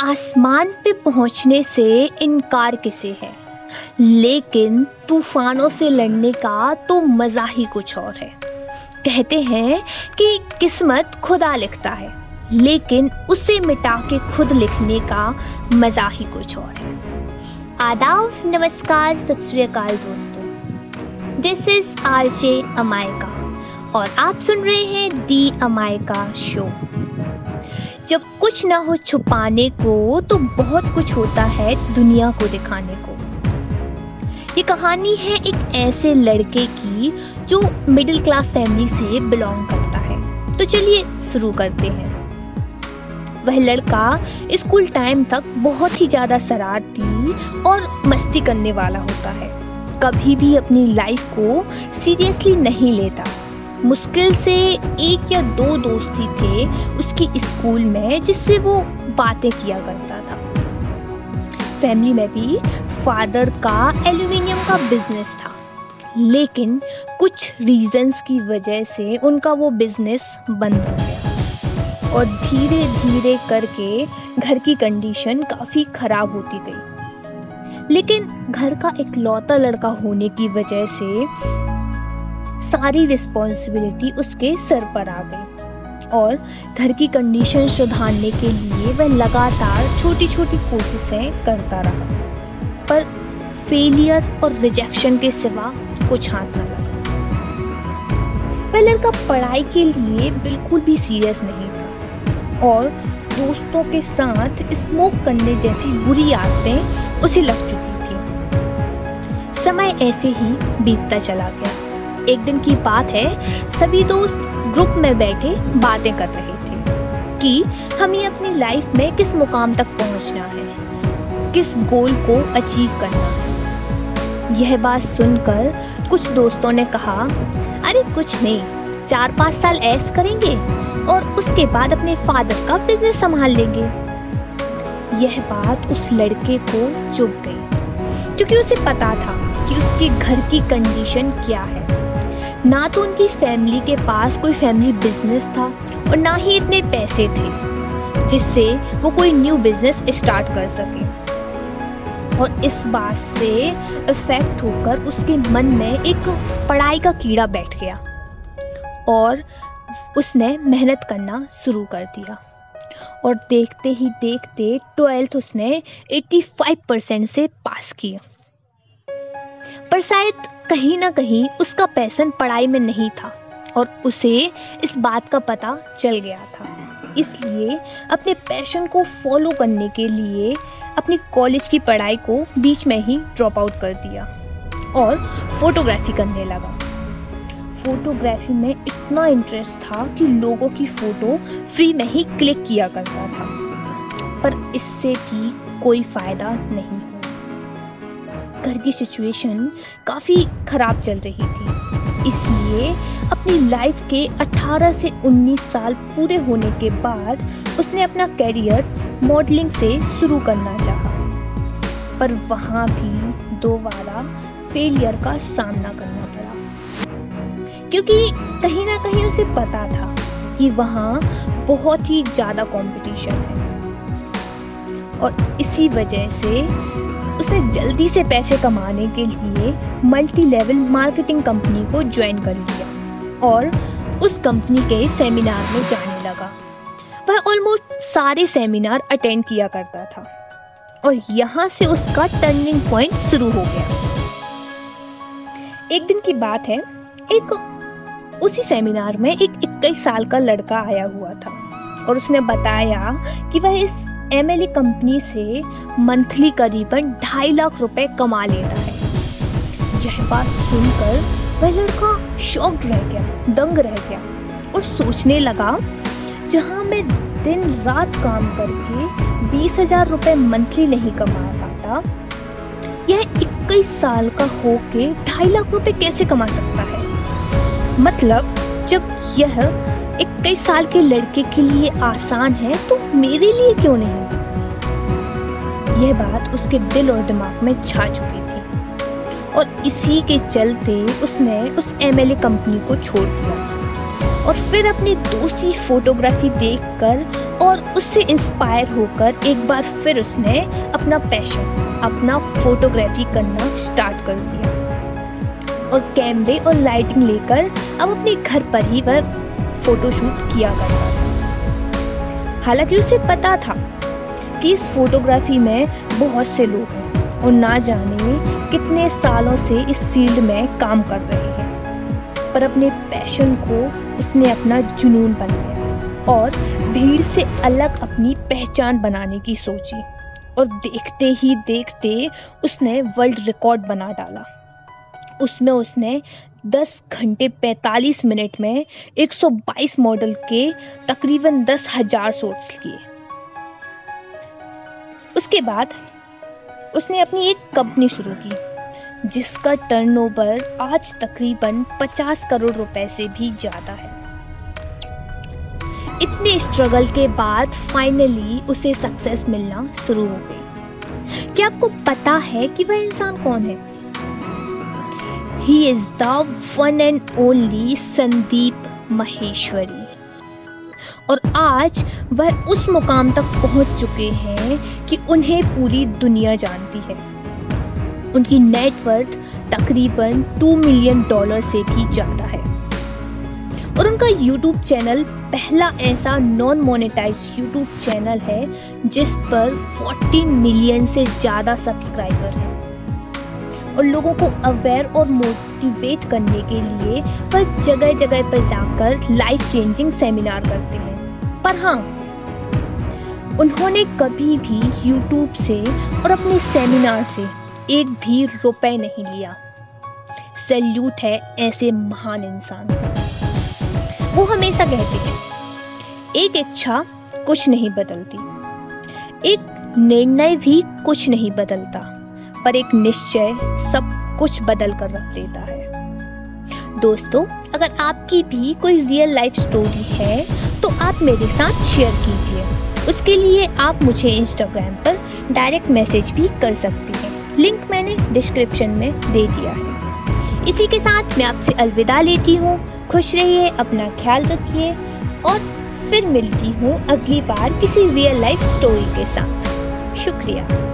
आसमान पे पहुँचने से इनकार किसे है? लेकिन तूफानों से लड़ने का तो मज़ा ही कुछ और है। कहते हैं कि किस्मत खुदा लिखता है, लेकिन उसे मिटा के खुद लिखने का मज़ा ही कुछ और है। आदाब, नमस्कार, सत दोस्तों। दिस इज़ आरजे अमायका और आप सुन रहे हैं दी अमायका शो जब कुछ ना हो छुपाने को तो बहुत कुछ होता है दुनिया को दिखाने को। ये कहानी है एक ऐसे लड़के की, जो मिडिल क्लास फैमिली से बिलोंग करता है। तो चलिए शुरू करते हैं। वह लड़का स्कूल टाइम तक बहुत ही ज़्यादा शरारती और मस्ती करने वाला होता है। कभी भी अपनी लाइफ को सीरियसली नहीं लेता। मुश्किल से एक या दो दोस्त थे उसकी स्कूल में जिससे वो बातें किया करता था। फैमिली में भी फादर का एल्यूमिनियम का बिज़नेस था। लेकिन कुछ रीजंस की वजह से उनका वो बिज़नेस बंद हो गया। और धीरे धीरे करके घर की कंडीशन काफ़ी ख़राब होती गई। लेकिन घर का इकलौता लड़का होने की वजह से सारी रिस्पॉन्सिबिलिटी उसके सर पर आ गई। और घर की कंडीशन सुधारने के लिए वह लगातार छोटी छोटी कोशिशें करता रहा। पर फेलियर और रिजेक्शन के सिवा कुछ हाथ न लगा। वह लड़का पढ़ाई के लिए बिल्कुल भी सीरियस नहीं था और दोस्तों के साथ स्मोक करने जैसी बुरी आदतें उसे लग चुकी थी। समय ऐसे ही बीतता चला गया। एक दिन की बात है, सभी दोस्त ग्रुप में बैठे बातें कर रहे थे कि हमें अपनी लाइफ में किस मुकाम तक पहुँचना है, किस गोल को अचीव करना है। यह बात सुनकर कुछ दोस्तों ने कहा, अरे कुछ नहीं, चार पाँच साल ऐस करेंगे और उसके बाद अपने फादर का बिज़नेस संभाल लेंगे। यह बात उस लड़के को चुप गई, क्योंकि उसे पता था कि उसके घर की कंडीशन क्या है। ना तो उनकी फैमिली के पास कोई फैमिली बिज़नेस था और ना ही इतने पैसे थे, जिससे वो कोई न्यू बिज़नेस स्टार्ट कर सके। और इस बात से इफ़ेक्ट होकर उसके मन में एक पढ़ाई का कीड़ा बैठ गया और उसने मेहनत करना शुरू कर दिया। और देखते ही देखते ट्वेल्थ उसने 85 परसेंट से पास किया। पर शायद कहीं ना कहीं उसका पैसन पढ़ाई में नहीं था और उसे इस बात का पता चल गया था। इसलिए अपने पैशन को फॉलो करने के लिए अपनी कॉलेज की पढ़ाई को बीच में ही ड्रॉप आउट कर दिया और फोटोग्राफी करने लगा। फोटोग्राफी में इतना इंटरेस्ट था कि लोगों की फ़ोटो फ्री में ही क्लिक किया करता था, पर इससे भी कोई फ़ायदा नहीं। घर की सिचुएशन काफ़ी ख़राब चल रही थी। इसलिए अपनी लाइफ के 18 से 19 साल पूरे होने के बाद उसने अपना करियर मॉडलिंग से शुरू करना चाहा। पर वहाँ भी दोबारा फेलियर का सामना करना पड़ा। क्योंकि कहीं ना कहीं उसे पता था कि वहाँ बहुत ही ज़्यादा कंपटीशन है। और इसी वजह से उसने जल्दी से पैसे कमाने के लिए मल्टी लेवल मार्केटिंग कंपनी को ज्वाइन कर लिया और उस कंपनी के सेमिनार में जाने लगा। वह ऑलमोस्ट सारे सेमिनार अटेंड किया करता था और यहाँ से उसका टर्निंग पॉइंट शुरू हो गया। एक दिन की बात है, एक उसी सेमिनार में एक 21 साल का लड़का आया हुआ था और उसने बताया कि वह इस एमएलए कंपनी से मंथली करीबन ढाई लाख रुपए कमा लेता है। यह बात सुनकर वह लड़का शॉक्ड रह गया, दंग रह गया और सोचने लगा, जहाँ मैं दिन रात काम करके बीस हज़ार रुपए मंथली नहीं कमा पाता, यह इक्कीस साल का होके ढाई लाख रुपए कैसे कमा सकता है? मतलब जब यह इक्कीस साल के लड़के के लिए आसान है तो मेरे लिए क्यों नहीं? यह बात उसके दिल और दिमाग में छा चुकी थी। और इसी के चलते उसने उस एमएलए कंपनी को छोड़ दिया। और फिर अपनी दोस्त की फोटोग्राफी देखकर और उससे इंस्पायर होकर एक बार फिर उसने अपना पैशन अपना फोटोग्राफी करना स्टार्ट कर दिया। और कैमरे और लाइटिंग लेकर अब अपने घर पर ही वह फोटोशूट किया करता था। हालाँकि उसे पता था कि इस फोटोग्राफी में बहुत से लोग हैं और ना जाने कितने सालों से इस फ़ील्ड में काम कर रहे हैं, पर अपने पैशन को उसने अपना जुनून बनाया और भीड़ से अलग अपनी पहचान बनाने की सोची और देखते ही देखते उसने वर्ल्ड रिकॉर्ड बना डाला। उसमें उसने 10 घंटे 45 मिनट में 122 मॉडल के तकरीबन दस हज़ार शॉट्स किए उसके बाद उसने अपनी एक कंपनी शुरू की, जिसका टर्नओवर आज तकरीबन 50 करोड़ रुपए से भी ज़्यादा है। इतने स्ट्रगल के बाद फाइनली उसे सक्सेस मिलना शुरू हो गई। क्या आपको पता है कि वह इंसान कौन है? He is the one and only Sandeep Maheshwari और आज वह उस मुकाम तक पहुँच चुके हैं कि उन्हें पूरी दुनिया जानती है। उनकी नेटवर्थ तकरीबन टू मिलियन डॉलर से भी ज़्यादा है। और उनका यूट्यूब चैनल पहला ऐसा नॉन मोनेटाइज यूट्यूब चैनल है, जिस पर 14 मिलियन से ज़्यादा सब्सक्राइबर हैं। और लोगों को अवेयर और मोटिवेट करने के लिए वह जगह जगह पर जाकर लाइफ चेंजिंग सेमिनार करते हैं। पर हाँ उन्होंने कभी भी यूट्यूब से और अपने सेमिनार से एक भी रुपए नहीं लिया। सैल्यूट है ऐसे महान इंसान वो हमेशा कहते हैं, एक इच्छा कुछ नहीं बदलती। एक निर्णय भी कुछ नहीं बदलता। पर एक निश्चय सब कुछ बदल कर रख देता है। दोस्तों, अगर आपकी भी कोई रियल लाइफ स्टोरी है तो आप मेरे साथ शेयर कीजिए। उसके लिए आप मुझे इंस्टाग्राम पर डायरेक्ट मैसेज भी कर सकती हैं। लिंक मैंने डिस्क्रिप्शन में दे दिया है। इसी के साथ मैं आपसे अलविदा लेती हूँ। खुश रहिए, अपना ख्याल रखिए और फिर मिलती हूँ अगली बार किसी रियल लाइफ स्टोरी के साथ। शुक्रिया।